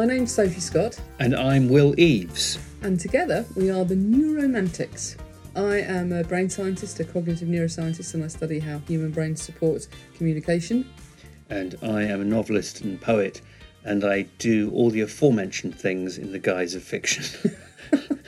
My name's Sophie Scott, And I'm Will Eaves. and together we are the Neuromantics. I am a brain scientist, a cognitive neuroscientist, and I study how human brains support communication. And I am a novelist and poet. And I do all the aforementioned things in the guise of fiction.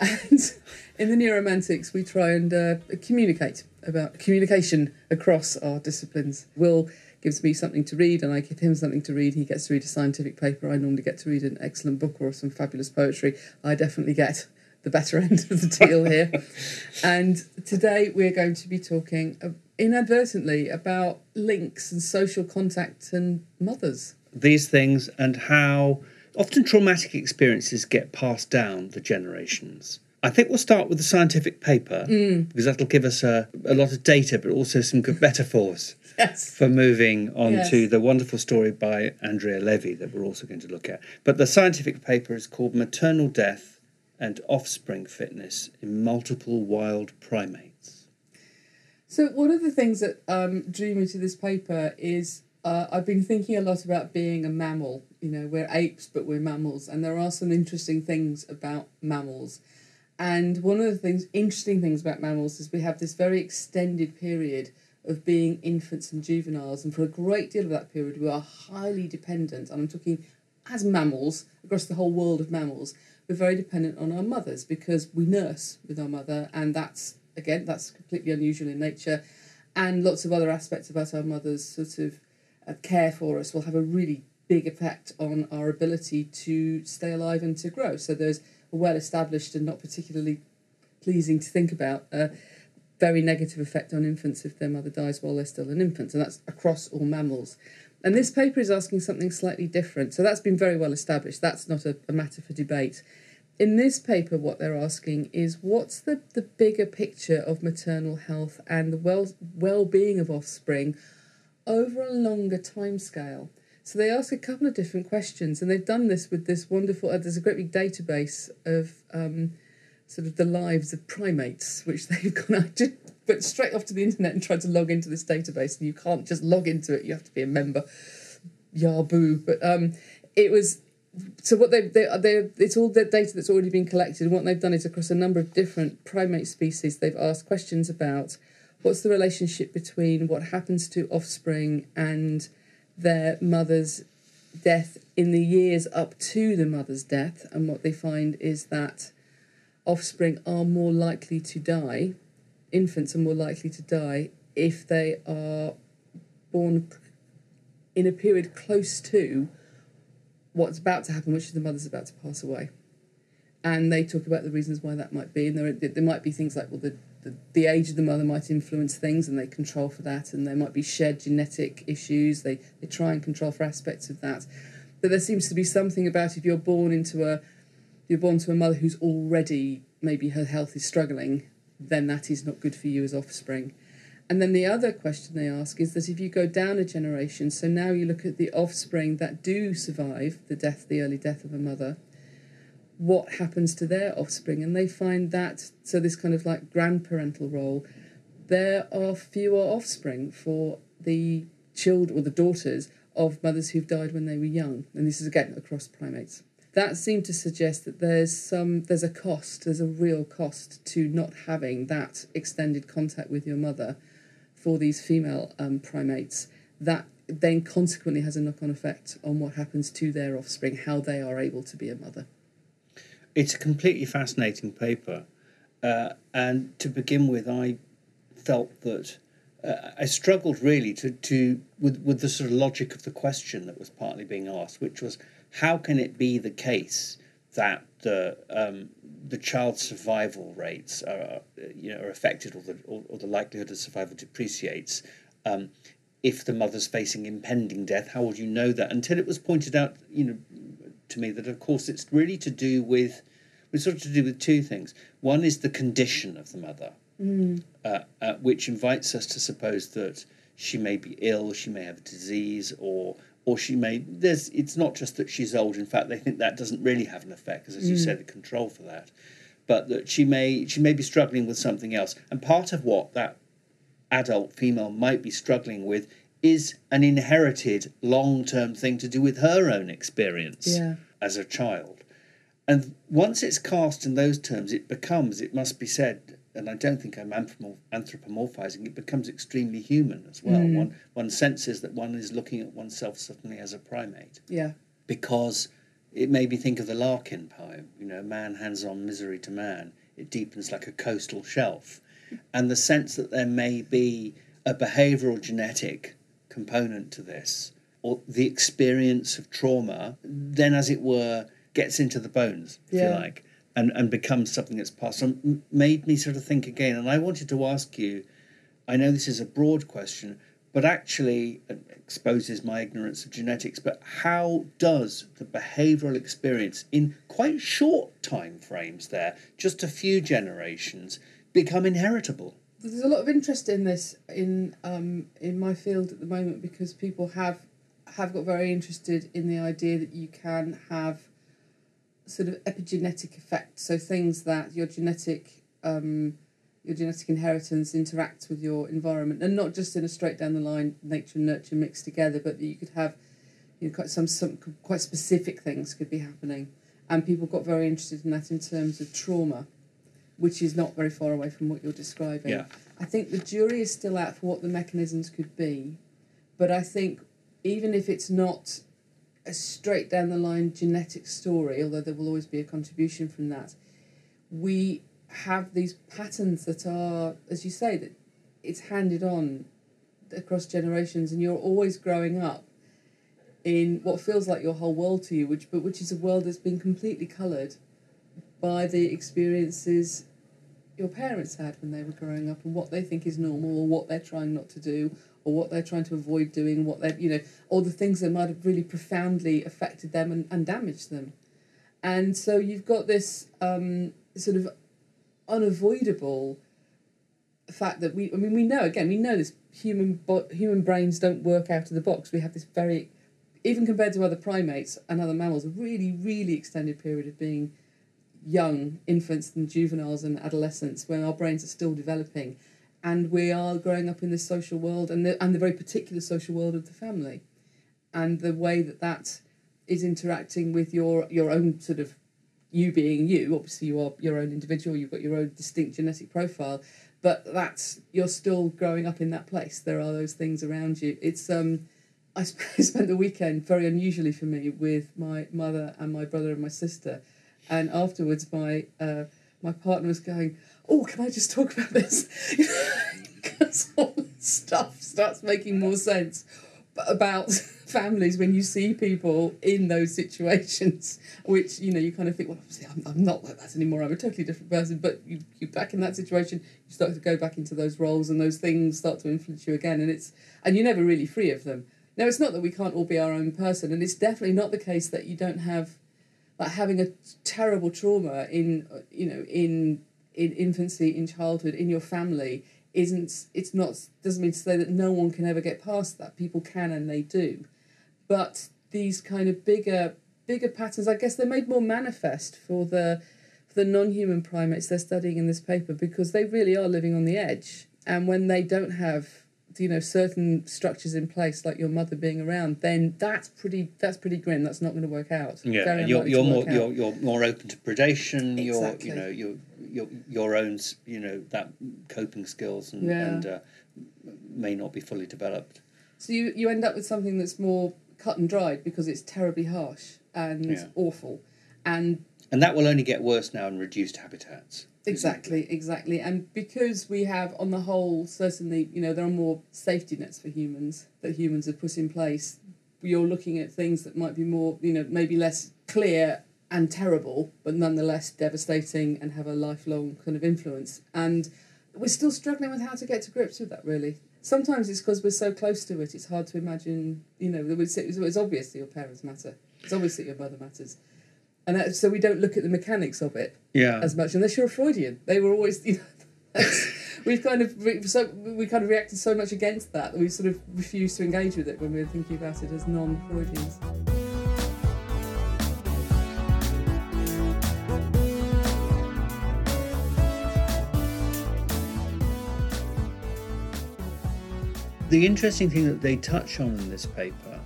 And in the Neuromantics, we try and uh, communicate about communication across our disciplines. Will gives me something to read, and I give him something to read. He gets to read a scientific paper. I normally get to read an excellent book or some fabulous poetry. I definitely get the better end of the deal here. and today we're going to be talking inadvertently about links and social contact and mothers. These things and how often traumatic experiences get passed down the generations. I think we'll start with the scientific paper mm. because that'll give us a, a lot of data, but also some good metaphors Yes. for moving on Yes. to the wonderful story by Andrea Levy that we're also going to look at. But the scientific paper is called Maternal Death and Offspring Fitness in Multiple Wild Primates. So one of the things that um, drew me to this paper is uh, I've been thinking a lot about being a mammal. You know, we're apes, but we're mammals, and there are some interesting things about mammals. And one of the things, interesting things about mammals is we have this very extended period of being infants and juveniles, and for a great deal of that period, we are highly dependent. And I'm talking as mammals across the whole world of mammals, we're very dependent on our mothers because we nurse with our mother, and that's again that's completely unusual in nature. And lots of other aspects about our mothers sort of uh, care for us will have a really big effect on our ability to stay alive and to grow. So there's a well established and not particularly pleasing to think about a very negative effect on infants if their mother dies while they're still an infant, and that's across all mammals. And this paper is asking something slightly different. So that's been very well established. That's not a, a matter for debate. In this paper, what they're asking is what's the, the bigger picture of maternal health and the well well being of offspring over a longer time scale. So they ask a couple of different questions, and they've done this with this wonderful. Uh, there's a great big database of um, sort of the lives of primates, which they've gone out to, but straight off to the internet and tried to log into this database, and you can't just log into it; you have to be a member. Yahoo! But um, it was so what they they they it's all the data that's already been collected. And what they've done is across a number of different primate species, they've asked questions about what's the relationship between what happens to offspring and their mother's death in the years up to the mother's death. And what they find is that offspring are more likely to die, infants are more likely to die if they are born in a period close to what's about to happen, which is the mother's about to pass away. And they talk about the reasons why that might be. And there, there might be things like, well, the, the, the age of the mother might influence things and they control for that. And there might be shared genetic issues. They, they try and control for aspects of that. But there seems to be something about if you're born into a, you're born to a mother who's already, maybe her health is struggling, then that is not good for you as offspring. And then the other question they ask is that if you go down a generation, so now you look at the offspring that do survive the death, the early death of a mother, what happens to their offspring? And they find that, so this kind of like grandparental role, there are fewer offspring for the children or the daughters of mothers who've died when they were young. And this is again across primates. That seemed to suggest that there's some there's a cost, there's a real cost to not having that extended contact with your mother for these female um, primates. That then consequently has a knock-on effect on what happens to their offspring, how they are able to be a mother. It's a completely fascinating paper. Uh, and to begin with, I felt that uh, I struggled really to, to with, with the sort of logic of the question that was partly being asked, which was how can it be the case that the um, the child's survival rates are you know are affected or the or, or the likelihood of survival depreciates um, if the mother's facing impending death? How would you know that? Until it was pointed out, you know, to me that of course it's really to do with it's sort of to do with two things. One is the condition of the mother, uh, uh, which invites us to suppose that she may be ill, she may have a disease, or or she may. There's. It's not just that she's old. In fact, they think that doesn't really have an effect, because as you mm. said, the control for that. But that she may she may be struggling with something else, and part of what that adult female might be struggling with is an inherited long term thing to do with her own experience Yeah. as a child. And once it's cast in those terms, it becomes, it must be said, and I don't think I'm anthropomorphizing, it becomes extremely human as well. Mm. One, one senses that one is looking at oneself suddenly as a primate Yeah. because it made me think of the Larkin poem, you know, man hands on misery to man, it deepens like a coastal shelf. And the sense that there may be a behavioural genetic component to this, or the experience of trauma, then as it were, gets into the bones, if Yeah. you like, and, and becomes something that's possible made me sort of think again. And I wanted to ask you I know this is a broad question, but actually exposes my ignorance of genetics. But how does the behavioural experience in quite short time frames there, just a few generations, become inheritable? There's a lot of interest in this in um, in my field at the moment because people have have got very interested in the idea that you can have sort of epigenetic effects, so things that your genetic um, your genetic inheritance interacts with your environment, and not just in a straight down the line nature and nurture mixed together, but you could have you know, quite some some quite specific things could be happening, and people got very interested in that in terms of trauma, which is not very far away from what you're describing. Yeah. I think the jury is still out for what the mechanisms could be, but I think even if it's not a straight down the line genetic story, although there will always be a contribution from that, we have these patterns that are, as you say, that it's handed on across generations, and you're always growing up in what feels like your whole world to you, which but which is a world that's been completely coloured by the experiences your parents had when they were growing up and what they think is normal or what they're trying not to do or what they're trying to avoid doing what they're you know all the things that might have really profoundly affected them and, and damaged them. And so you've got this um, sort of unavoidable fact that we I mean we know again we know this human bo- human brains don't work out of the box. We have this very even compared to other primates and other mammals a really really extended period of being young infants and juveniles and adolescents when our brains are still developing. And we are growing up in this social world and the, and the very particular social world of the family. And the way that that is interacting with your your own sort of you being you obviously you are your own individual you've got your own distinct genetic profile but that's you're still growing up in that place. There are those things around you. It's um I sp- spent the weekend very unusually for me with my mother and my brother and my sister and afterwards my uh, my partner was going oh can i just talk about this? Because all the stuff starts making more sense about families when you see people in those situations which you know you kind of think well obviously i'm, I'm not like that anymore. I'm a totally different person. But you, you're back in that situation you start to go back into those roles and those things start to influence you again. And it's and you're never really free of them. Now it's not that we can't all be our own person and it's definitely not the case that you don't have like having a terrible trauma in you know in in infancy in childhood in your family isn't it's not doesn't mean to say that no one can ever get past that. People can and they do. But these kind of bigger bigger patterns i guess they're made more manifest for the for the non-human primates they're studying in this paper because they really are living on the edge. And when they don't have you know certain structures in place like your mother being around then that's pretty that's pretty grim that's not going to work out Yeah, you're, you're more out. you're, you're more open to predation. Exactly. You're you know your your your own you know that coping skills and, Yeah. and uh, may not be fully developed. So you, you end up with something that's more cut and dried because it's terribly harsh and Yeah. awful. And And that will only get worse now in reduced habitats. Exactly, exactly. And because we have, on the whole, certainly, you know, there are more safety nets for humans that humans have put in place. You're looking at things that might be more, you know, maybe less clear and terrible, but nonetheless devastating and have a lifelong kind of influence. And we're still struggling with how to get to grips with that, really. Sometimes it's because we're so close to it, it's hard to imagine, you know, it's, it's obvious that your parents matter. It's obvious that your mother matters. And that, so we don't look at the mechanics of it Yeah. as much unless you're a Freudian. They were always, you know, we've kind of re- so we kind of reacted so much against that that we sort of refused to engage with it when we were thinking about it as non-Freudians. The interesting thing that they touch on in this paper,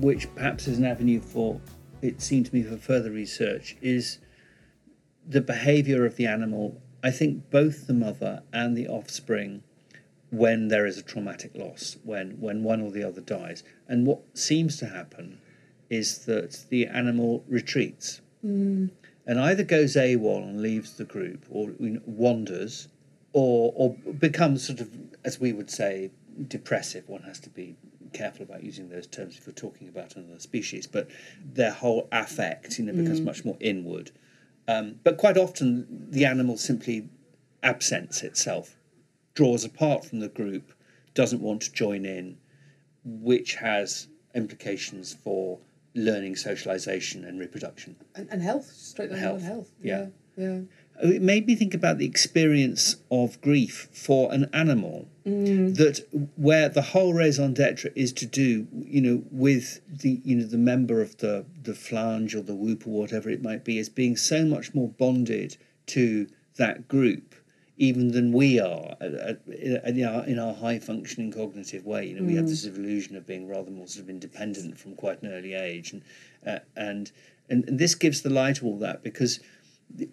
which perhaps is an avenue for it seemed to me for further research, is the behavior of the animal. I think both the mother and the offspring when there is a traumatic loss, when, when one or the other dies. And what seems to happen is that the animal retreats Mm. and either goes AWOL and leaves the group or you know, wanders or, or becomes sort of, as we would say, depressive. One has to be careful about using those terms if you're talking about another species, but their whole affect you know, becomes much more inward. Um, but quite often, the animal simply absents itself, draws apart from the group, doesn't want to join in, which has implications for learning, socialization, and reproduction. And, and health, straight down Health, health. health. yeah. Yeah. It made me think about the experience of grief for an animal that where the whole raison d'etre is to do, you know, with the you know the member of the the flange or the whoop or whatever it might be, as being so much more bonded to that group even than we are in, our, in our high functioning cognitive way. You know, we have this illusion of being rather more sort of independent from quite an early age, and uh, and, and and this gives the lie to all that because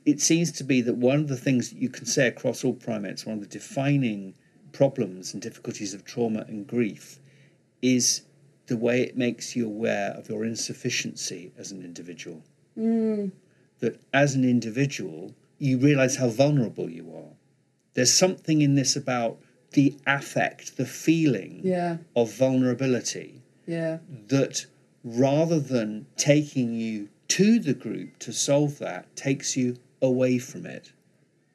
it seems to be that one of the things that you can say across all primates, one of the defining problems and difficulties of trauma and grief, is the way it makes you aware of your insufficiency as an individual. Mm. That as an individual, you realize how vulnerable you are. There's something in this about the affect, the feeling Yeah. of vulnerability Yeah. that rather than taking you to the group to solve that, takes you away from it.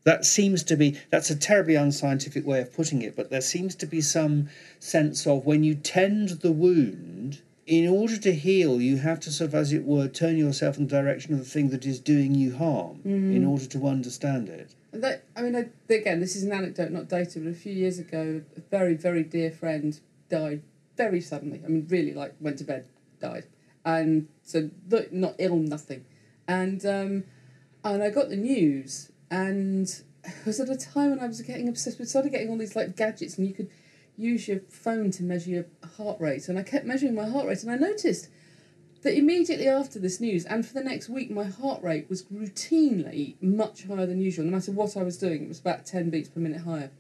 That seems to be, that's a terribly unscientific way of putting it, but there seems to be some sense of when you tend the wound, in order to heal, you have to sort of, as it were, turn yourself in the direction of the thing that is doing you harm in mm-hmm. order to understand it. And That, I mean, I, again, this is an anecdote, not data, but a few years ago, a very, very dear friend died very suddenly. I mean, really, like, went to bed, died. And so, not, ill, nothing. And, um, and I got the news, and it was at a time when I was getting obsessed with, started getting all these, like, gadgets, and you could use your phone to measure your heart rate. And I kept measuring my heart rate, and I noticed that immediately after this news and for the next week my heart rate was routinely much higher than usual no matter what i was doing it was about 10 beats per minute higher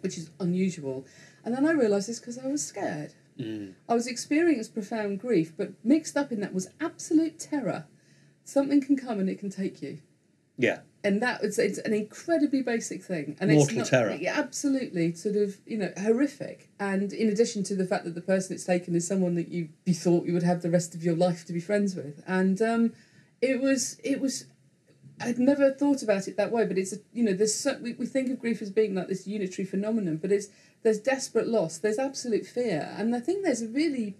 which is unusual and then i realised it's because i was scared i was experiencing profound grief but mixed up in that was absolute terror. Something can come and it can take you. Yeah. and that it's, it's an incredibly basic thing and Mortal it's not, terror. yeah, absolutely sort of you know horrific. And in addition to the fact that the person it's taken is someone that you, you thought you would have the rest of your life to be friends with. And um, it was it was I'd never thought about it that way but it's a, you know there's so, we, we think of grief as being like this unitary phenomenon but it's there's desperate loss there's absolute fear and I think there's a really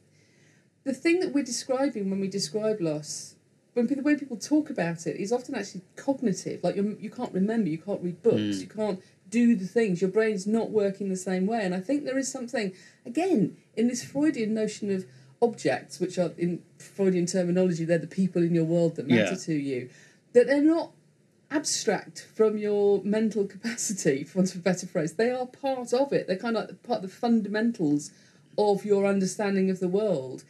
the thing that we're describing when we describe loss when the way people talk about it is often actually cognitive. Like you're, you can't remember, you can't read books, mm. you can't do the things. Your brain's not working the same way. And I think there is something again in this Freudian notion of objects, which are in Freudian terminology, they're the people in your world that matter Yeah. to you, that they're not abstract from your mental capacity, for want of a better phrase. They are part of it. They're kind of like part of the fundamentals of your understanding of the world.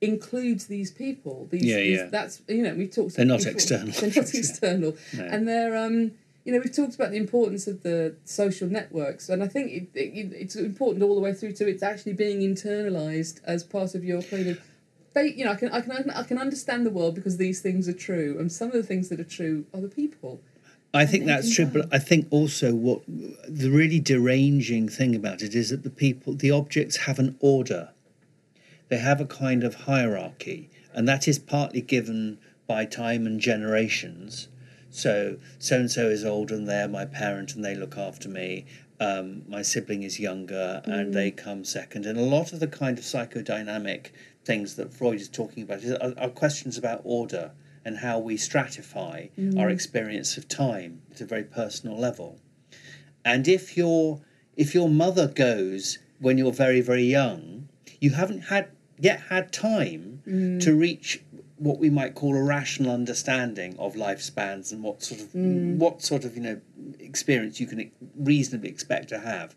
Includes these people. These, Yeah, these- yeah. That's you know we've talked. They're not before- external. They're not external, No. and they're um you know we've talked about the importance of the social networks, and I think it, it, it's important all the way through to it's actually being internalized as part of your kind of. They, you know, I can, I can, I can understand the world because these things are true, and some of the things that are true are the people. I think that's true, but I think also what the really deranging thing about it is that the people, the objects have an order. They have a kind of hierarchy, and that is partly given by time and generations. So, so and so is older and they're my parent and they look after me. Um, my sibling is younger and they come second. And a lot of the kind of psychodynamic things that Freud is talking about is, are, are questions about order and how we stratify mm. our experience of time at a very personal level. And if your if your mother goes when you're very very young, you haven't had yet had time mm. to reach what we might call a rational understanding of lifespans and what sort of mm. what sort of you know experience you can reasonably expect to have.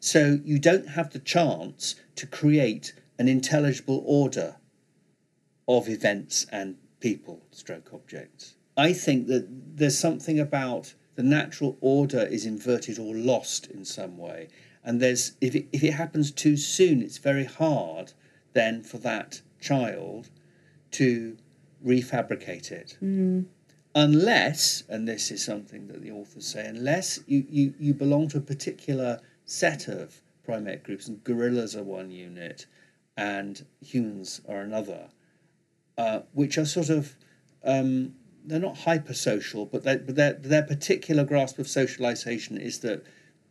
So you don't have the chance to create an intelligible order of events and people, stroke objects. I think that there's something about the natural order is inverted or lost in some way. And there's if it, if it happens too soon, it's very hard then for that child to refabricate it. Mm. Unless, and this is something that the authors say, unless you, you, you belong to a particular set of primate groups, and gorillas are one unit and humans are another, uh, which are sort of um, they're not hypersocial, but, they, but their their particular grasp of socialization is that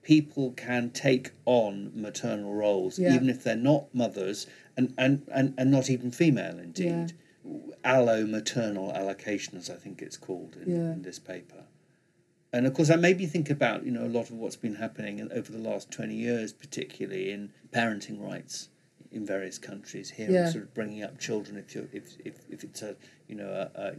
people can take on maternal roles, Yeah. even if they're not mothers, and, and, and, and not even female indeed. Allo maternal allocation, as I think it's called in, Yeah. in this paper. And of course, that made me think about you know a lot of what's been happening over the last twenty years, particularly in parenting rights in various countries. Here, Yeah. sort of bringing up children if you if, if if it's a you know a, a,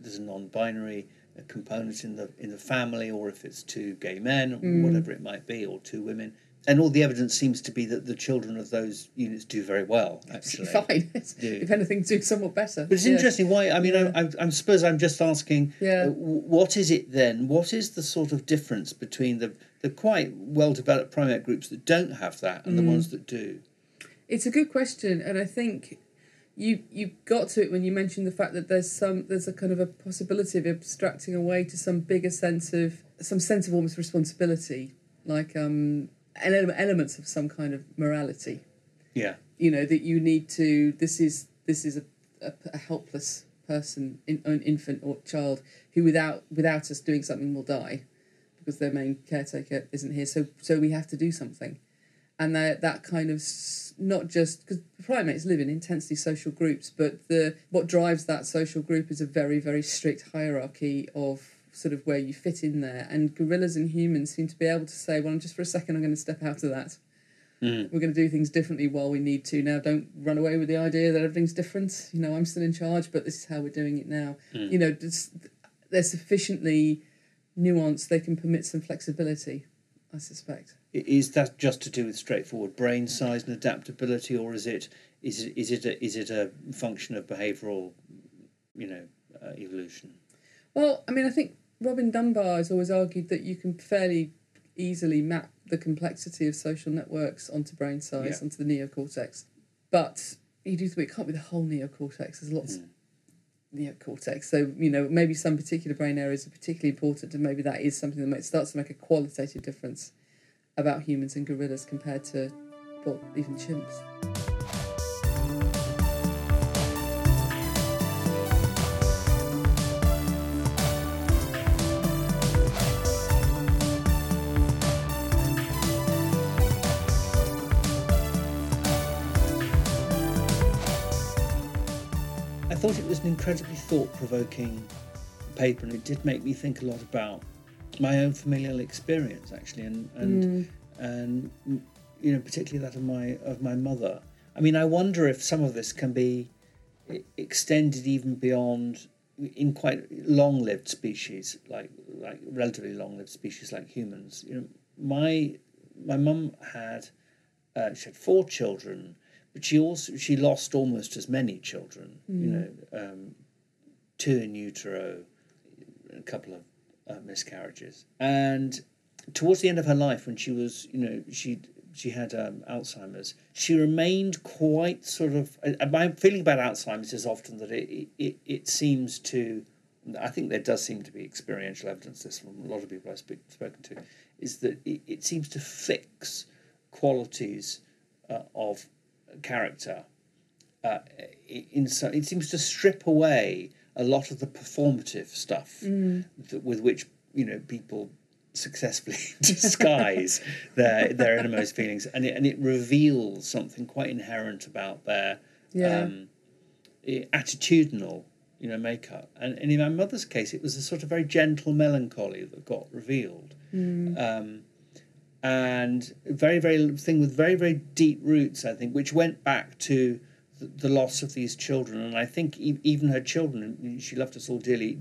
there's a non-binary component in the in the family, or if it's two gay men, or Mm. whatever it might be, or two women. And all the evidence seems to be that the children of those units do very well. Actually, Fine. If anything, do somewhat better. but it's Yeah. interesting why. I mean, Yeah. I, I, I suppose I'm just asking. Yeah. uh, what is it then? What is the sort of difference between the the quite well developed primate groups that don't have that and the Mm. ones that do? It's a good question, and I think you you got to it when you mentioned the fact that there's some there's a kind of a possibility of abstracting away to some bigger sense of some sense of almost responsibility, like um ele- elements of some kind of morality. Yeah. You know that you need to. This is this is a, a, a helpless person, in, an infant or child who without without us doing something will die because their main caretaker isn't here. So so we have to do something and that that kind of not just because primates live in intensely social groups, but the what drives that social group is a very very strict hierarchy of sort of where you fit in there. And gorillas and humans seem to be able to say, "Well, just for a second, I'm going to step out of that. Mm. We're going to do things differently while we need to. Now, don't run away with the idea that everything's different. You know, I'm still in charge, but this is how we're doing it now. Mm. You know, just, they're sufficiently nuanced; they can permit some flexibility. I suspect. Is that just to do with straightforward brain size and adaptability, or is it is it is it a, is it a function of behavioural, you know, uh, evolution? Well, I mean, I think Robin Dunbar has always argued that you can fairly easily map the complexity of social networks onto brain size, Yeah. onto the neocortex. But you do it can't be the whole neocortex. There's lots Mm. Of neocortex. So, you know, maybe some particular brain areas are particularly important, and maybe that is something that might starts to make a qualitative difference about humans and gorillas compared to, well, even chimps. An incredibly thought provoking paper, and it did make me think a lot about my own familial experience, actually, and and Mm. and you know, particularly that of my of my mother. I mean, I wonder if some of this can be extended even beyond in quite long-lived species, like like relatively long-lived species like humans. You know, my my mum had uh, she had four children, but she also she lost almost as many children. You know, um, two in utero, a couple of uh, miscarriages, and towards the end of her life, when she was, you know, she she had um, Alzheimer's, she remained quite sort of. My feeling about Alzheimer's is often that it it, it seems to. I think there does seem to be experiential evidence. This from a lot of people I've speak, spoken to, is that it, it seems to fix qualities uh, of character. Uh, in so, it seems to strip away a lot of the performative stuff that, with which you know people successfully disguise their their innermost feelings, and it and it reveals something quite inherent about their Yeah. um, attitudinal you know makeup. And, and in my mother's case, it was a sort of very gentle melancholy that got revealed. Um, and very very thing with very very deep roots i think which went back to the, the loss of these children and i think e- even her children she loved us all dearly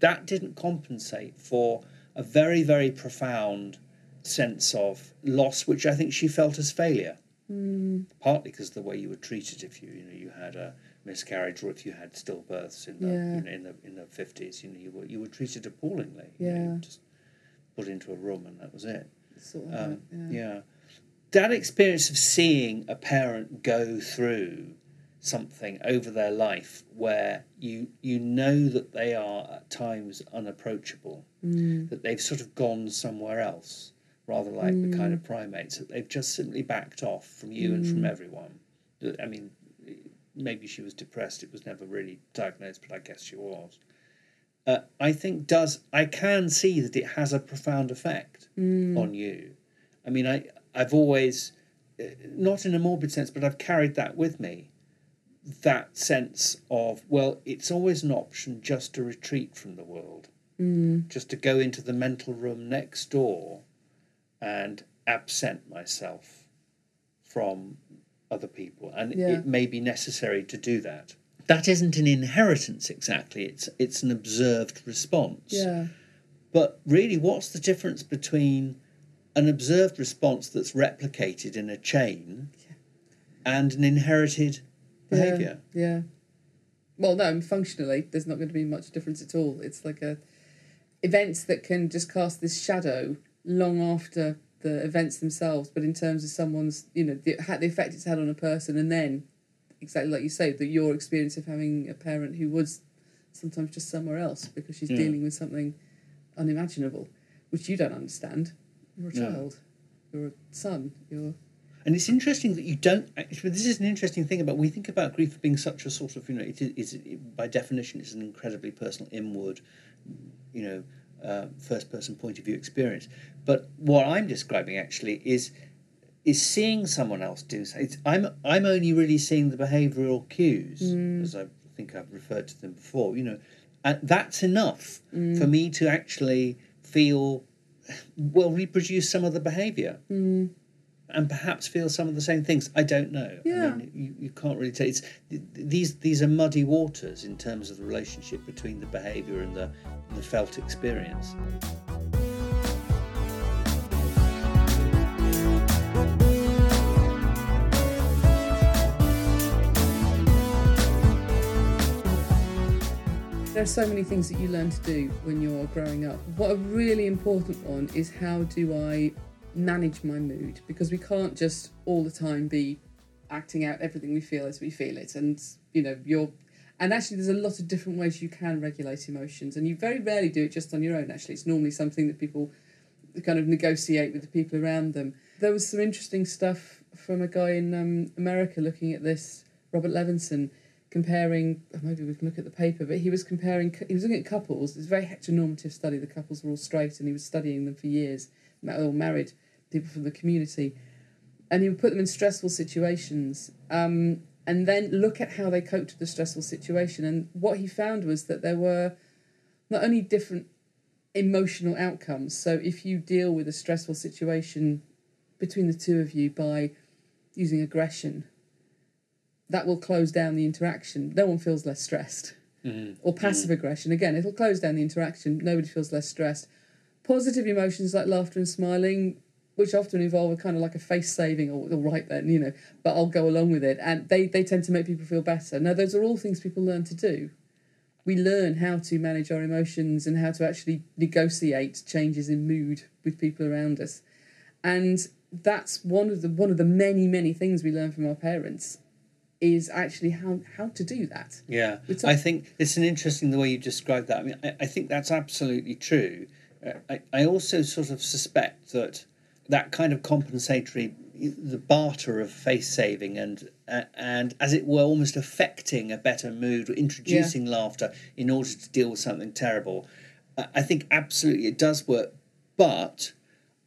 that didn't compensate for a very very profound sense of loss, which I think she felt as failure. Mm. Partly because of the way you were treated if you you know you had a miscarriage or if you had stillbirths in the Yeah. you know, in the in the fifties. You know you were you were treated appallingly. You Yeah. know, just put into a room and that was it. Sort of, Um, yeah. yeah. That experience of seeing a parent go through something over their life where you you know that they are at times unapproachable, Mm. that they've sort of gone somewhere else, rather like the Mm. kind of primates that they've just simply backed off from you and Mm. from everyone. I mean, maybe she was depressed. It was never really diagnosed, but I guess she was. Uh, I think does I can see that it has a profound effect Mm. on you. I mean, I I've always, uh, not in a morbid sense, but I've carried that with me. That sense of well, it's always an option just to retreat from the world, Mm. just to go into the mental room next door, and absent myself from other people, and Yeah. it may be necessary to do that. That isn't an inheritance exactly. It's it's an observed response. Yeah. But really, what's the difference between an observed response that's replicated in a chain and an inherited behaviour? Yeah. yeah. Well, no, functionally, there's not going to be much difference at all. It's like a events that can just cast this shadow long after the events themselves, but in terms of someone's, you know, the, the effect it's had on a person, and then exactly like you say, that your experience of having a parent who was sometimes just somewhere else because she's Yeah. dealing with something unimaginable, which you don't understand. You're a No. child. You're a son. You're And it's interesting that you don't. Actually, this is an interesting thing about we think about grief being such a sort of you know it is it, by definition it's an incredibly personal, inward, you know, uh, first person point of view experience. But what I'm describing actually is is seeing someone else do something. It's, I'm I'm only really seeing the behavioural cues mm. as I think I've referred to them before. You know, and that's enough mm. for me to actually feel well reproduce some of the behaviour mm. and perhaps feel some of the same things. I don't know. Yeah. I mean, you, you can't really tell. It's these these are muddy waters in terms of the relationship between the behaviour and the the felt experience. There are so many things that you learn to do when you're growing up. What a really important one is how do I manage my mood? Because we can't just all the time be acting out everything we feel as we feel it. And, you know, you're. And actually, there's a lot of different ways you can regulate emotions. And you very rarely do it just on your own, actually. It's normally something that people kind of negotiate with the people around them. There was some interesting stuff from a guy in um, America looking at this, Robert Levenson, comparing. oh, Maybe we can look at the paper, but he was comparing. He was looking at couples. It's a very heteronormative study. The couples were all straight, and he was studying them for years. ma- All married people from the community, and he would put them in stressful situations. Um, and then look at how they coped with the stressful situation. And what he found was that there were not only different emotional outcomes. So if you deal with a stressful situation between the two of you by using aggression, that will close down the interaction. No one feels less stressed. Mm-hmm. Or passive mm-hmm. aggression, again, it'll close down the interaction. Nobody feels less stressed. Positive emotions like laughter and smiling, which often involve a kind of like a face saving, or all right then, you know, but I'll go along with it. And they, they tend to make people feel better. Now, those are all things people learn to do we learn how to manage our emotions and how to actually negotiate changes in mood with people around us and that's one of the one of the many many things we learn from our parents is actually how how to do that Yeah, It's I think it's an interesting the way you described that. I mean, I, I think that's absolutely true. Uh, I, I also sort of suspect that that kind of compensatory, the barter of face saving and uh, and as it were, almost affecting a better mood, introducing laughter in order to deal with something terrible. Uh, I think absolutely it does work, but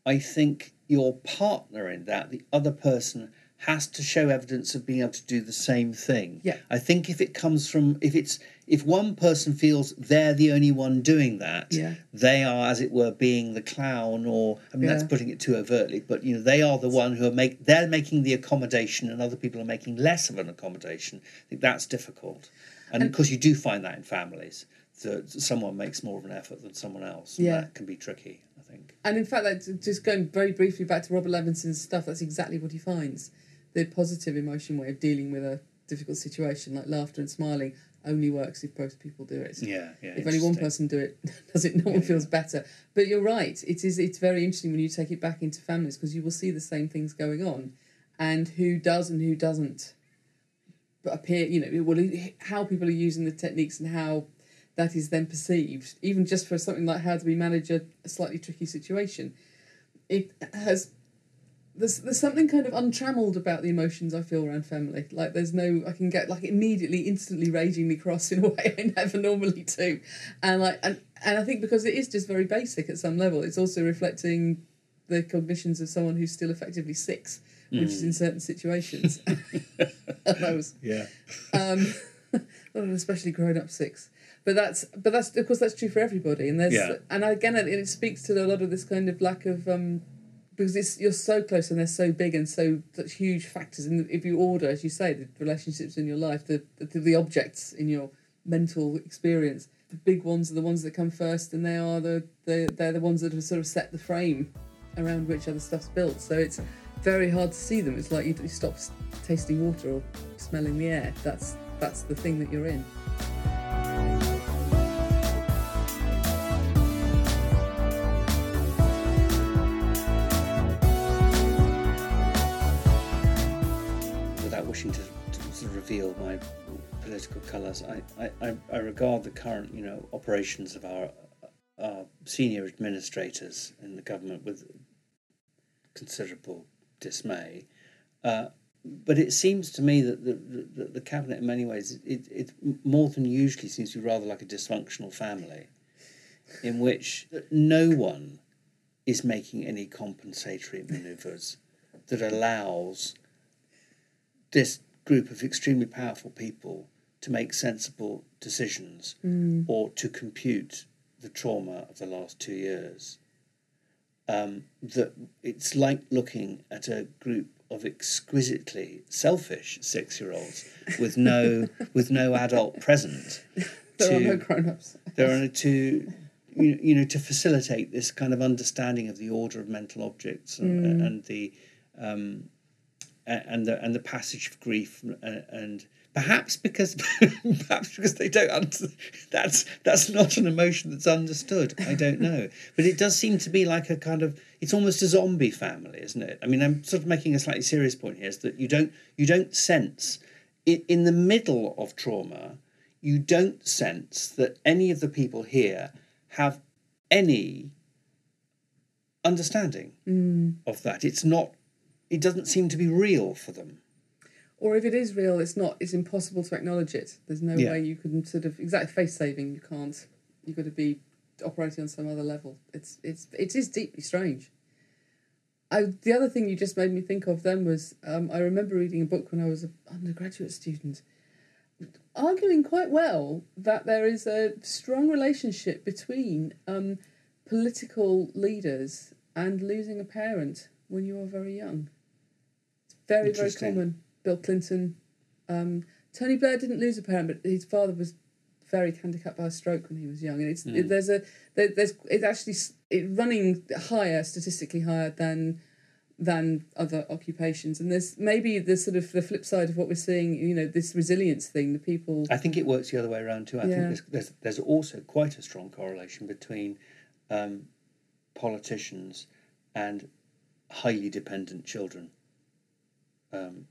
I think your partner in that, the other person, has to show evidence of being able to do the same thing. Yeah. I think if it comes from if it's if one person feels they're the only one doing that, Yeah. they are, as it were, being the clown, or I mean that's putting it too overtly, but you know they are the one who are make they're making the accommodation, and other people are making less of an accommodation. I think that's difficult, and, of course you do find that in families that someone makes more of an effort than someone else. Yeah. that can be tricky. I think. think. And in fact, that just going very briefly back to Robert Levenson's stuff, that's exactly what he finds. The positive emotion way of dealing with a difficult situation, like laughter and smiling, only works if both people do it. Yeah, yeah. If only one person do it, does it? No one Yeah, feels better. But you're right. It is. It's very interesting when you take it back into families because you will see the same things going on, and who does and who doesn't but appear. You know, well, how people are using the techniques and how that is then perceived. Even just for something like how do we manage a, a slightly tricky situation, it has. There's, there's something kind of untrammeled about the emotions I feel around family. Like there's no, I can get like immediately, instantly ragingly cross in a way I never normally do, and like and and I think because it is just very basic at some level, it's also reflecting the cognitions of someone who's still effectively six, which is in certain situations. Those Yeah. um, well, especially grown up six. But that's but that's of course that's true for everybody, and there's Yeah. and again it, it speaks to a lot of this kind of lack of um, because it's you're so close and they're so big and so such huge factors. And if you order, as you say, the relationships in your life, the the, the objects in your mental experience, the big ones are the ones that come first, and they are the, the they're the ones that have sort of set the frame around which other stuff's built. So it's very hard to see them. It's like you, you stop tasting water or smelling the air. That's that's the thing that you're in. Political colours, I, I, I- regard the current, you know, operations of our, our senior administrators in the government with considerable dismay. Uh, but it seems to me that the, the, the cabinet, in many ways, it, it more than usually seems to be rather like a dysfunctional family, in which no one is making any compensatory manoeuvres that allows this group of extremely powerful people to make sensible decisions or to compute the trauma of the last two years. Um, that it's like looking at a group of exquisitely selfish six-year-olds with no with no adult present. There are no grown-ups. there are to you, you know to facilitate this kind of understanding of the order of mental objects and, and the um, and the and the passage of grief and, and perhaps because perhaps because they don't under, that's that's not an emotion that's understood. I don't know. But it does seem to be like a kind of it's almost a zombie family isn't it? I mean i'm sort of making a slightly serious point here is that you don't you don't sense in, in the middle of trauma you don't sense that any of the people here have any understanding mm. of that. It's not it doesn't seem to be real for them Or if it is real, it's not. It's impossible to acknowledge it. There's no Yeah. way you can sort of exactly face saving. You can't. You've got to be operating on some other level. It's it's it is deeply strange. I, the other thing you just made me think of then was um, I remember reading a book when I was an undergraduate student, arguing quite well that there is a strong relationship between um, political leaders and losing a parent when you are very young. It's very very common. Bill Clinton, um, Tony Blair didn't lose a parent, but his father was very handicapped by a stroke when he was young, and it's it, there's a there, there's it's actually it running higher statistically higher than than other occupations, and there's maybe the sort of the flip side of what we're seeing. You know, this resilience thing. The people. I think it works the other way around too. I Yeah. think there's, there's there's also quite a strong correlation between um, politicians and highly dependent children um,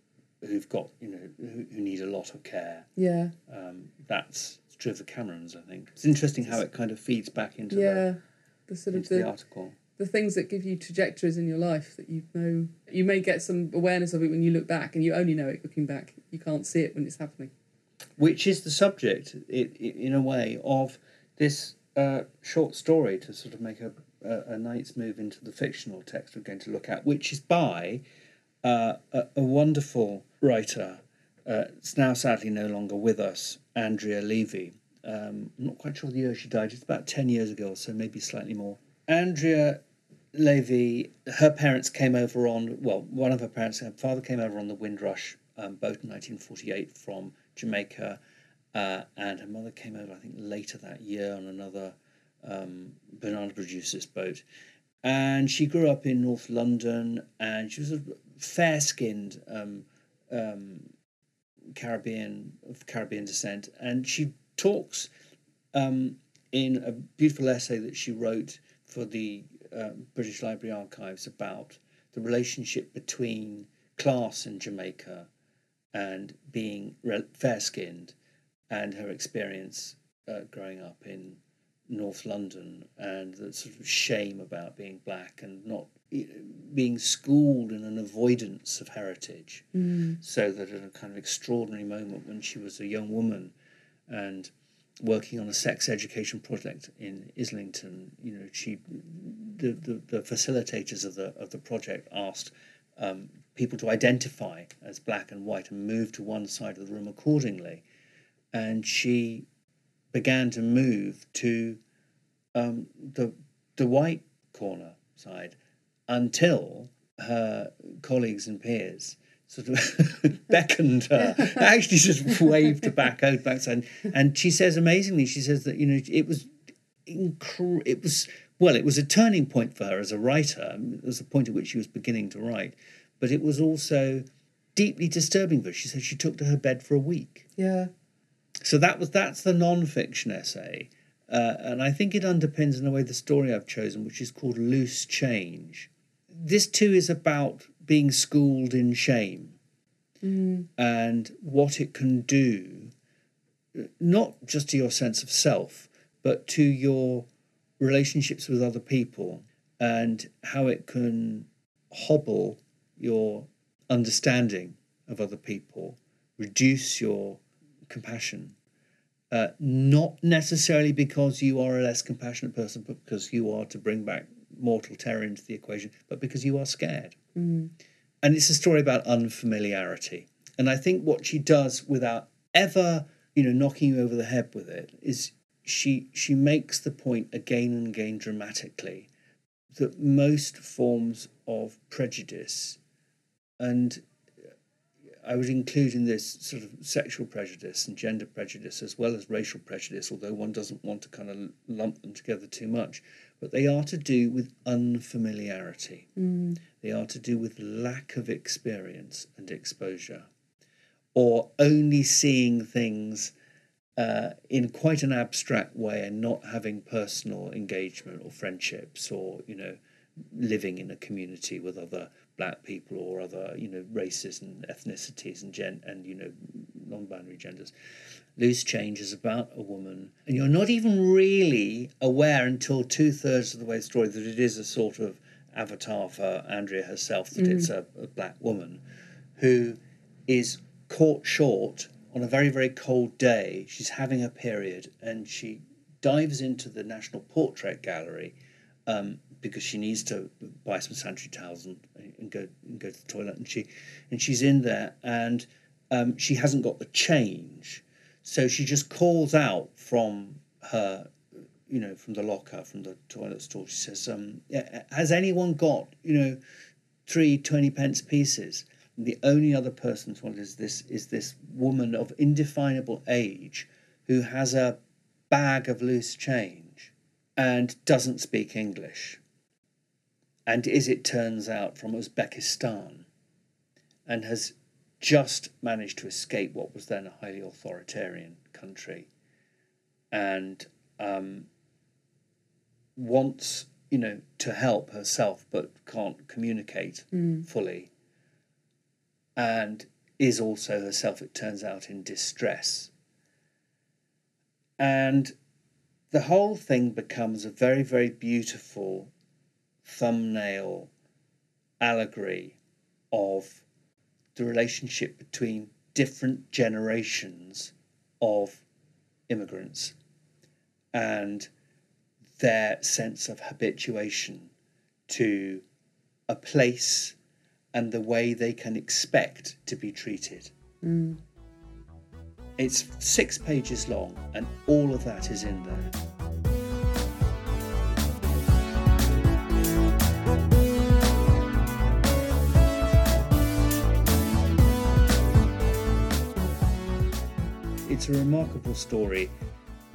who've got you know who, who need a lot of care. Yeah, Um, that's true of the Camerons. I think it's interesting how it kind of feeds back into yeah. the The sort of the the, article. the things that give you trajectories in your life that you know you may get some awareness of it when you look back, and you only know it looking back. You can't see it when it's happening. which is the subject, i i in a way, of this uh, short story to sort of make a, a, a knight's move into the fictional text we're going to look at, which is by uh, a, a wonderful writer, uh, it's now sadly no longer with us, Andrea Levy. Um, I'm not quite sure the year she died, it's about 10 years ago, so maybe slightly more. Andrea Levy, her parents came over on, well, one of her parents, her father came over on the Windrush um, boat in 1948 from Jamaica, uh, and her mother came over, I think, later that year on another um, banana producers boat. And she grew up in North London, and she was a fair-skinned um, um, Caribbean of Caribbean descent, and she talks um, in a beautiful essay that she wrote for the uh, British Library Archives about the relationship between class in Jamaica and being fair-skinned, and her experience uh, growing up in North London and the sort of shame about being black and not being schooled in an avoidance of heritage. Mm. So that at a kind of extraordinary moment when she was a young woman and working on a sex education project in Islington, you know, she the, the, the facilitators of the of the project asked um, people to identify as black and white and move to one side of the room accordingly. And she began to move to um, the the white corner side until her colleagues and peers sort of beckoned her, actually just waved her back out backside. And she says amazingly, she says that you know it was incre- it was well, it was a turning point for her as a writer. It was the point at which she was beginning to write, but it was also deeply disturbing for her. She said she took to her bed for a week. Yeah. So that was that's the non-fiction essay, uh, and I think it underpins in a way the story I've chosen, which is called Loose Change. This too is about being schooled in shame Mm. and what it can do, not just to your sense of self, but to your relationships with other people and how it can hobble your understanding of other people, reduce your compassion. Uh, not necessarily because you are a less compassionate person, but because you are to bring back mortal terror into the equation, but because you are scared. Mm. And it's a story about unfamiliarity. And I think what she does without ever, you know, knocking you over the head with it is she she makes the point again and again dramatically that most forms of prejudice and I would include in this sort of sexual prejudice and gender prejudice as well as racial prejudice, although one doesn't want to kind of lump them together too much. But they are to do with unfamiliarity. Mm. They are to do with lack of experience and exposure, or only seeing things uh, in quite an abstract way and not having personal engagement or friendships, or you know, living in a community with other black people or other you know races and ethnicities and gen and you know non-binary genders. Loose change is about a woman, and you're not even really aware until two thirds of the way the story that it is a sort of avatar for Andrea herself, that it's a, a black woman who is caught short on a very, very cold day. She's having a period and she dives into the National Portrait Gallery um, because she needs to buy some sanitary towels and, and go and go to the toilet. And she and she's in there and um, she hasn't got the change, so she just calls out from her you know, from the locker, from the toilet stall. She says, um, "Has anyone got, you know, three 20 pence pieces?" And the only other person is this is this woman of indefinable age who has a bag of loose change and doesn't speak English, and is it turns out from Uzbekistan, and has just managed to escape what was then a highly authoritarian country, and um, wants you know to help herself but can't communicate Mm. fully and is also herself it turns out in distress and the whole thing becomes a very very beautiful thumbnail allegory of the relationship between different generations of immigrants and their sense of habituation to a place and the way they can expect to be treated. Mm. It's six pages long, and all of that is in there. It's a remarkable story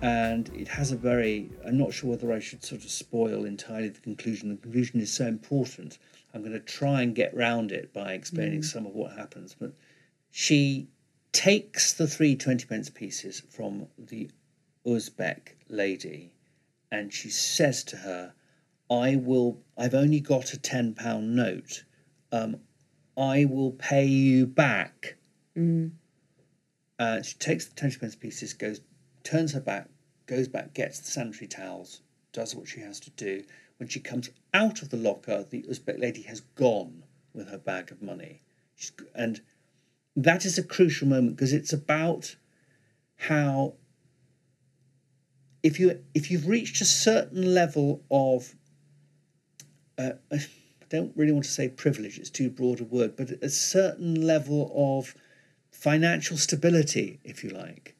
and it has a very. I'm not sure whether I should sort of spoil entirely the conclusion. The conclusion is so important. I'm going to try and get round it by explaining some of what happens. But she takes the three 20 pence pieces from the Uzbek lady and she says to her, I will, I've only got a £10 note. Um, I will pay you back. Uh, she takes the 20 pence pieces, goes, turns her back, goes back, gets the sanitary towels, does what she has to do. When she comes out of the locker, the Uzbek lady has gone with her bag of money. She's, and that is a crucial moment because it's about how if you if you've reached a certain level of uh, I don't really want to say privilege; it's too broad a word, but a certain level of financial stability, if you like,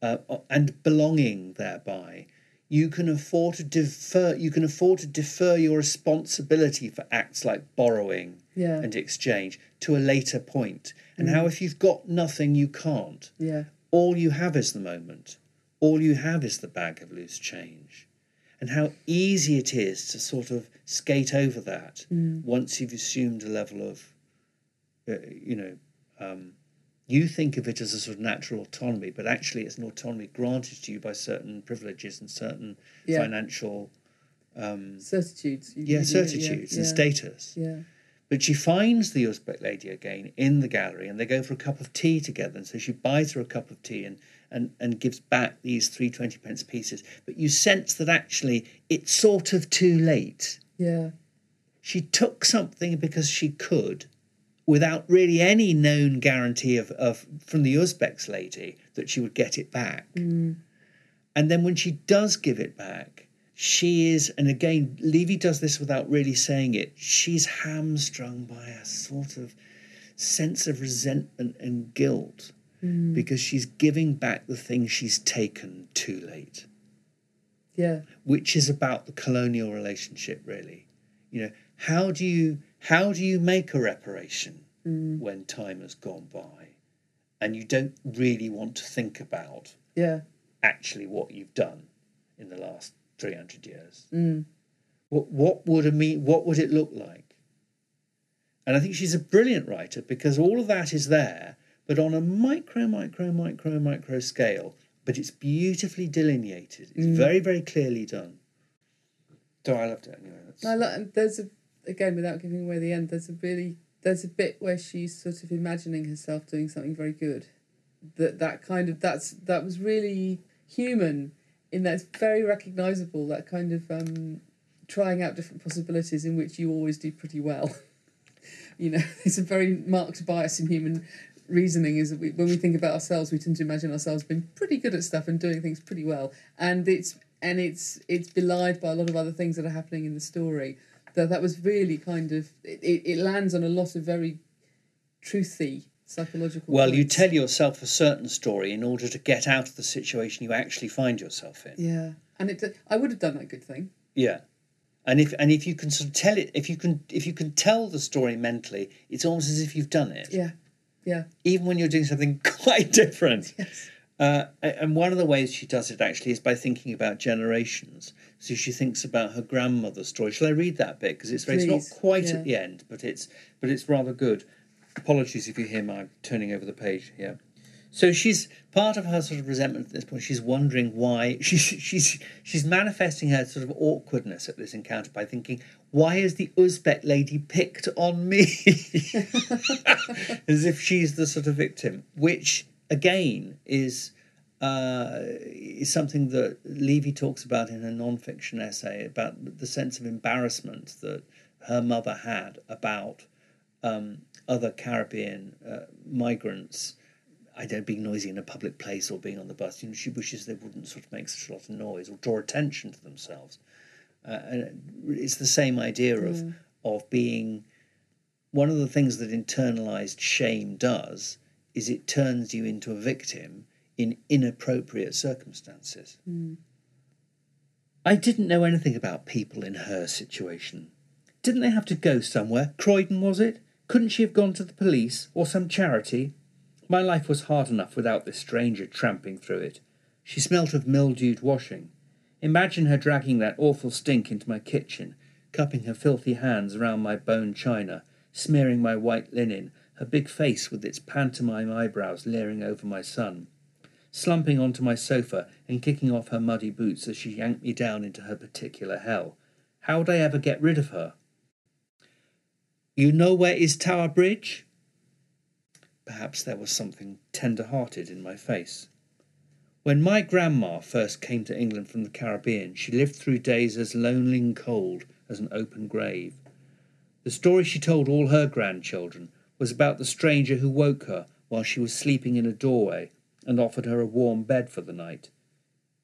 uh, and belonging thereby, you can afford to defer. You can afford to defer your responsibility for acts like borrowing Yeah. and exchange to a later point. And how if you've got nothing, you can't. Yeah. All you have is the moment. All you have is the bag of loose change. And how easy it is to sort of skate over that once you've assumed a level of, uh, you know, um, you think of it as a sort of natural autonomy, but actually it's an autonomy granted to you by certain privileges and certain Yeah. financial, um, Certitudes. You- yeah, certitudes and yeah. status. Yeah. But she finds the Uzbek lady again in the gallery and they go for a cup of tea together. And so she buys her a cup of tea and, and, and gives back these three 20 pence pieces. But you sense that actually it's sort of too late. Yeah. She took something because she could without really any known guarantee of, of from the Uzbek's lady that she would get it back. Mm. And then when she does give it back, she is, and again, Levy does this without really saying it, she's hamstrung by a sort of sense of resentment and guilt mm. because she's giving back the thing she's taken too late, Yeah. which is about the colonial relationship, really. You know, how do you how do you make a reparation mm. when time has gone by and you don't really want to think about Yeah. actually what you've done in the last 300 years. Mm. What, what would a me, what would it look like? And I think she's a brilliant writer because all of that is there, but on a micro, micro, micro, micro scale. But it's beautifully delineated. It's mm. very, very clearly done. So I loved it anyway. That's, I and there's a again without giving away the end. There's a really there's a bit where she's sort of imagining herself doing something very good. That that kind of that's that was really human in that it's very recognizable. That kind of um, trying out different possibilities in which you always do pretty well. you know, it's a very marked bias in human reasoning is that we, when we think about ourselves, we tend to imagine ourselves being pretty good at stuff and doing things pretty well, and it's and it's it's belied by a lot of other things that are happening in the story. That that was really kind of it, it, it lands on a lot of very truthy psychological. well, you tell yourself a certain story in order to get out of the situation you actually find yourself in. yeah, and it I would have done that good thing. Yeah. And if and if you can sort of tell it, if you can if you can tell the story mentally, it's almost as if you've done it. Yeah, yeah, even when you're doing something quite different. yes, Uh, and one of the ways she does it actually is by thinking about generations. So she thinks about her grandmother's story. Shall I read that bit? Because it's very, it's not quite yeah. at the end, but it's but it's rather good. Apologies if you hear my turning over the page here. So she's part of her sort of resentment at this point. She's wondering why she's she's she's manifesting her sort of awkwardness at this encounter by thinking, why is the Uzbek lady picked on me? As if she's the sort of victim, which again is uh, is something that Levy talks about in a non-fiction essay about the sense of embarrassment that her mother had about um, other Caribbean uh, migrants. I don't being noisy in a public place or being on the bus. You know, she wishes they wouldn't sort of make such a lot of noise or draw attention to themselves. Uh, and it's the same idea of of being. One of the things that internalized shame does is it turns you into a victim in inappropriate circumstances. Hmm. I didn't know anything about people in her situation. Didn't they have to go somewhere? Croydon, was it? Couldn't she have gone to the police or some charity? My life was hard enough without this stranger tramping through it. She smelt of mildewed washing. Imagine her dragging that awful stink into my kitchen, cupping her filthy hands around my bone china, smearing my white linen, her big face with its pantomime eyebrows leering over my son, slumping onto my sofa and kicking off her muddy boots as she yanked me down into her particular hell. How would I ever get rid of her? You know where is Tower Bridge? Perhaps there was something tender hearted in my face. When my grandma first came to England from the Caribbean, she lived through days as lonely and cold as an open grave. The story she told all her grandchildren was about the stranger who woke her while she was sleeping in a doorway and offered her a warm bed for the night.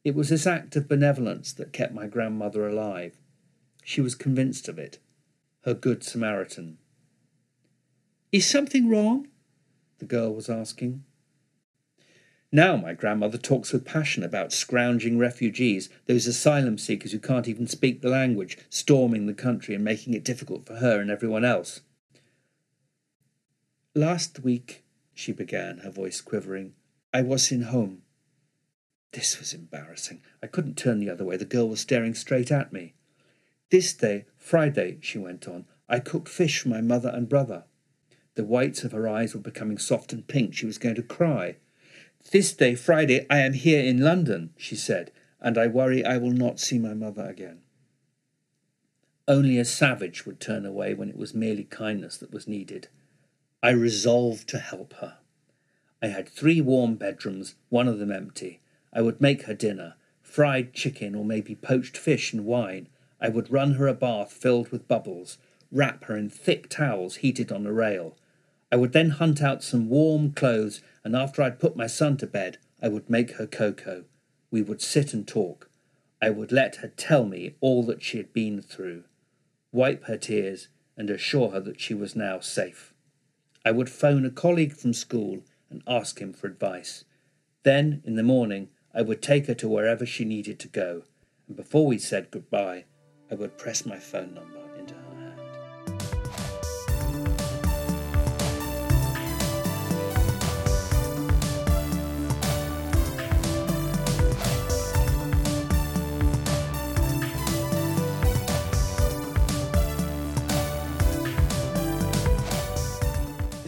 It was this act of benevolence that kept my grandmother alive. She was convinced of it. Her good Samaritan. Is something wrong? the girl was asking. Now my grandmother talks with passion about scrounging refugees, those asylum seekers who can't even speak the language, storming the country and making it difficult for her and everyone else. Last week, she began, her voice quivering, I was in home. This was embarrassing. I couldn't turn the other way. The girl was staring straight at me. This day, Friday, she went on, I cooked fish for my mother and brother. The whites of her eyes were becoming soft and pink. She was going to cry. This day, Friday, I am here in London, she said, and I worry I will not see my mother again. Only a savage would turn away when it was merely kindness that was needed. I resolved to help her. I had three warm bedrooms, one of them empty. I would make her dinner fried chicken or maybe poached fish and wine. I would run her a bath filled with bubbles, wrap her in thick towels heated on a rail. I would then hunt out some warm clothes and after I'd put my son to bed, I would make her cocoa. We would sit and talk. I would let her tell me all that she had been through, wipe her tears, and assure her that she was now safe. I would phone a colleague from school and ask him for advice. Then, in the morning, I would take her to wherever she needed to go, and before we said goodbye, I would press my phone number.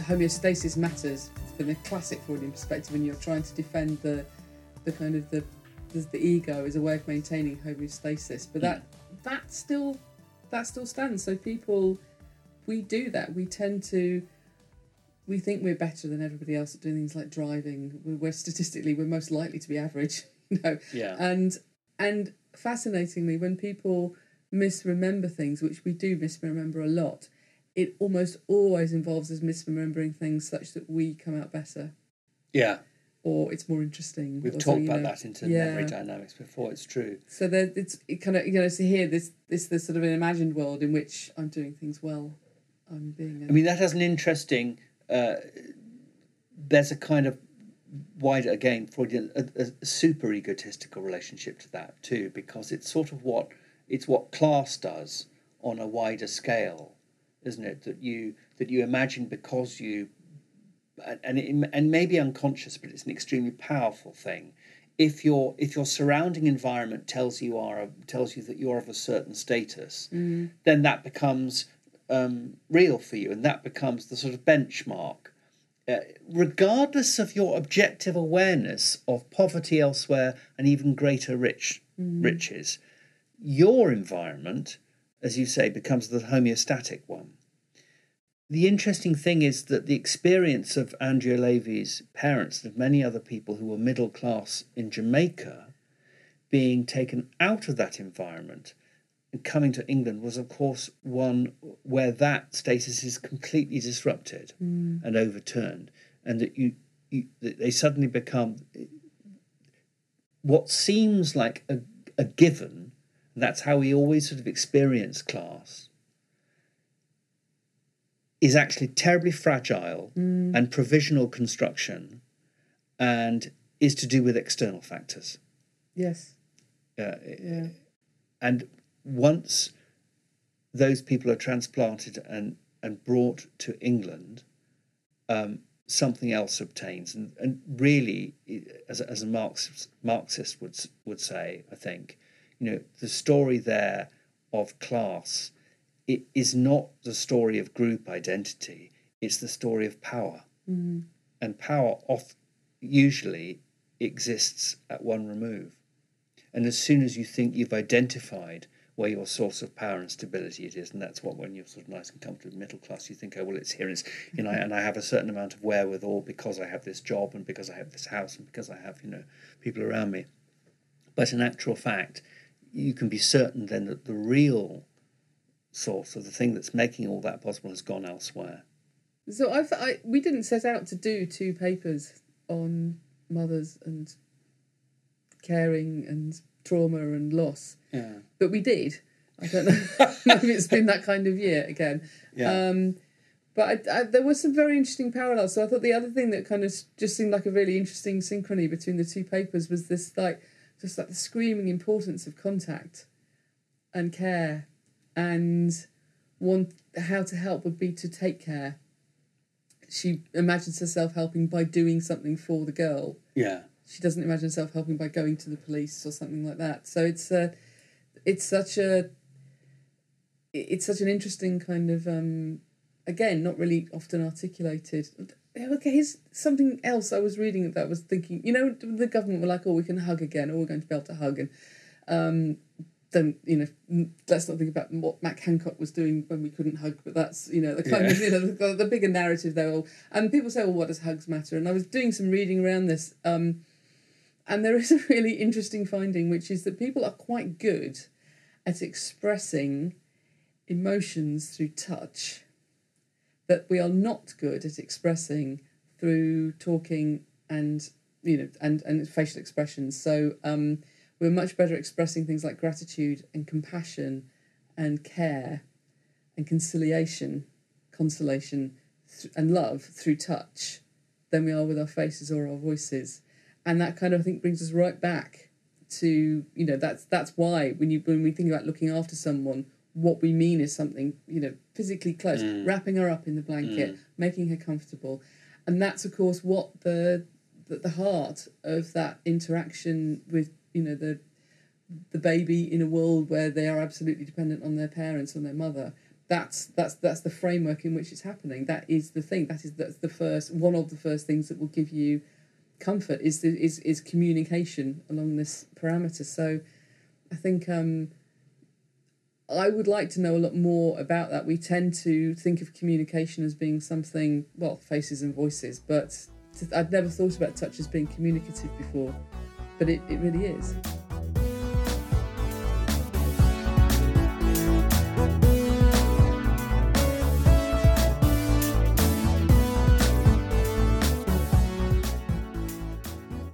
Homeostasis matters from the classic Freudian perspective, and you're trying to defend the the kind of the the, the ego as a way of maintaining homeostasis. But that mm. that still that still stands. So people, we do that. We tend to we think we're better than everybody else at doing things like driving. We're, we're statistically we're most likely to be average, you know. Yeah. And and fascinatingly, when people misremember things, which we do misremember a lot, it almost always involves us misremembering things such that we come out better. Yeah. Or it's more interesting. We've talked about know, that into yeah. memory dynamics before. It's true. So there, it's it kind of you know to hear this this this sort of an imagined world in which I'm doing things well. I'm being. A... I mean that has an interesting. Uh, there's a kind of wider again Freudian a, a super egotistical relationship to that too because it's sort of what it's what class does on a wider scale isn't it? That you that you imagine because you and it, and maybe unconscious, but it's an extremely powerful thing. If your if your surrounding environment tells you are tells you that you're of a certain status, mm. then that becomes um, real for you, and that becomes the sort of benchmark. Uh, regardless of your objective awareness of poverty elsewhere and even greater rich mm. riches, your environment, as you say, becomes the homeostatic one the interesting thing is that the experience of Andrea Levy's parents and of many other people who were middle class in Jamaica being taken out of that environment and coming to England was, of course, one where that status is completely disrupted mm. and overturned, and that you, you that they suddenly become what seems like a, a given. That's how we always sort of experience class is actually terribly fragile mm. and provisional construction and is to do with external factors. Yes. Uh, yeah. And once those people are transplanted and, and brought to England, um, something else obtains. And, and really, as, a- as a Marxist, Marxist would, would say, I think, you know, the story there of class it is not the story of group identity, it's the story of power. Mm-hmm. And power off, usually exists at one remove. And as soon as you think you've identified where your source of power and stability it is, and that's what when you're sort of nice and comfortable middle class, you think, oh well, it's here, and it's you know, mm-hmm. and I have a certain amount of wherewithal because I have this job and because I have this house and because I have you know people around me. But in actual fact, you can be certain then that the real source of the thing that's making all that possible has gone elsewhere. So I've, I we didn't set out to do two papers on mothers and caring and trauma and loss, Yeah. but we did. I don't know. Maybe it's been that kind of year again. Yeah. Um, but I, I, there were some very interesting parallels. So I thought the other thing that kind of just seemed like a really interesting synchrony between the two papers was this like just like the screaming importance of contact and care, and one how to help would be to take care. She imagines herself helping by doing something for the girl. yeah. She doesn't imagine herself helping by going to the police or something like that. So it's a, it's such a, it's such an interesting kind of um, again not really often articulated. Okay, here's something else I was reading that I was thinking. You know, the government were like, "Oh, we can hug again, or we're going to be able to hug," and um, then you know, let's not think about what Matt Hancock was doing when we couldn't hug. But that's you know the kind of you know the, the bigger narrative there. All and people say, "Well, what does hugs matter?" And I was doing some reading around this. Um, and there is a really interesting finding, which is that people are quite good at expressing emotions through touch, that we are not good at expressing through talking and you know and and facial expressions. So um, we're much better expressing things like gratitude and compassion and care and conciliation, consolation, th- and love through touch than we are with our faces or our voices. And that kind of I think brings us right back to you know that's that's why when you when we think about looking after someone what we mean is something you know physically close mm. wrapping her up in the blanket mm. making her comfortable. And that's of course what the the, the heart of that interaction with you know the the baby in a world where they are absolutely dependent on their parents on their mother that's that's that's the framework in which it's happening that is the thing that is that's the first one of the first things that will give you comfort is the, is is communication along this parameter. So, I think um, I would like to know a lot more about that. We tend to think of communication as being something well, faces and voices, but I'd never thought about touch as being communicative before, but it, it really is.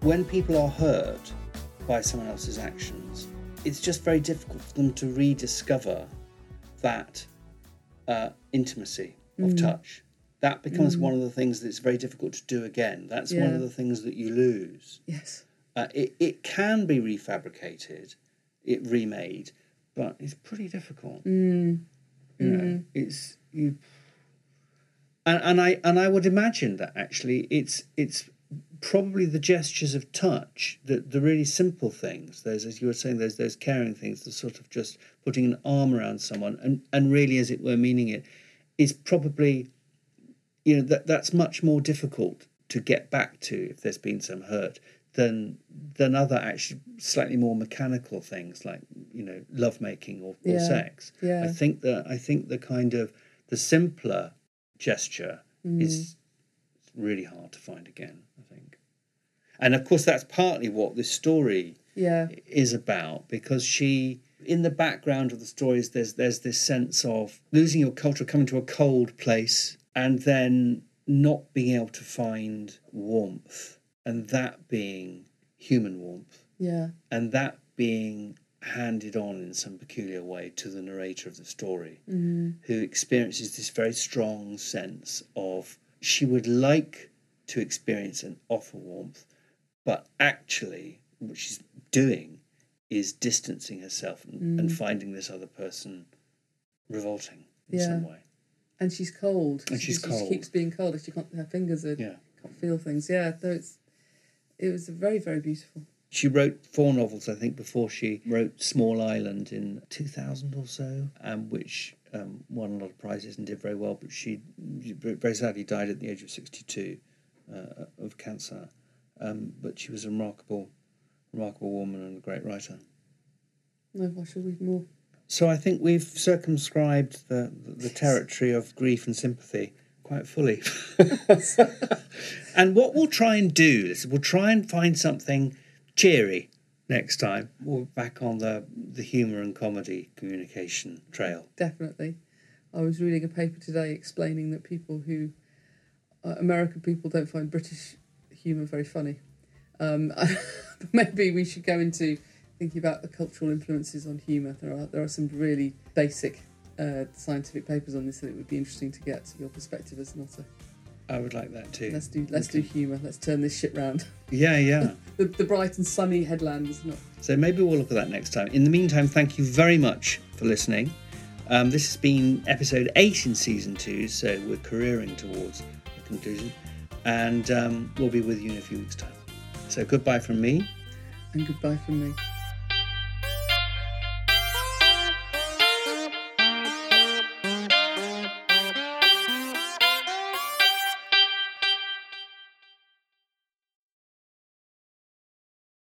when people are hurt by someone else's actions, it's just very difficult for them to rediscover that uh, intimacy of touch. That becomes one of the things that's very difficult to do again. That's one of the things that you lose. Yes. Uh, it, it can be refabricated, it remade, but it's pretty difficult. You know, it's you, and, and I and I would imagine that actually it's it's probably the gestures of touch, the the really simple things. Those as you were saying, those those caring things, the sort of just putting an arm around someone and and really, as it were, meaning it, is probably, you know, that that's much more difficult to get back to if there's been some hurt than than other actually slightly more mechanical things like you know lovemaking or, or Yeah, sex. yeah. I think that I think the kind of the simpler gesture Mm. is really hard to find again. I think, and of course that's partly what this story Yeah. is about because she in the background of the stories there's there's this sense of losing your culture coming to a cold place and then not being able to find warmth and that being human warmth Yeah. and that being handed on in some peculiar way to the narrator of the story mm-hmm. who experiences this very strong sense of she would like to experience and offer warmth but actually what she's doing is distancing herself and, and mm-hmm. finding this other person revolting in some way And she's cold. And She- she's she, cold. keeps being cold. She can't. Her fingers are Yeah. can't feel things. Yeah. So it's it was very very beautiful. She wrote four novels, I think, before she wrote Small Island in 2000 or so, um, which um, won a lot of prizes and did very well. But she very sadly died at the age of 62 uh, of cancer. Um, but she was a remarkable, remarkable woman and a great writer. No, I shall read more. So I think we've circumscribed the, the territory of grief and sympathy quite fully. and what we'll try and do is we'll try and find something cheery next time. We're back on the, the humour and comedy communication trail. Definitely. I was reading a paper today explaining that people who uh, American people don't find British humour very funny. Um, maybe we should go into thinking about the cultural influences on humour. There are there are some really basic uh, scientific papers on this, and it would be interesting to get your perspective as an author. I would like that too. Let's do let's do humour. Let's turn this shit round. Yeah, yeah. The, the bright and sunny headland is not. So maybe we'll look at that next time. In the meantime, thank you very much for listening. Um, this has been episode eight in season two, so we're careering towards a conclusion, and um, we'll be with you in a few weeks' time. So goodbye from me. And goodbye from me.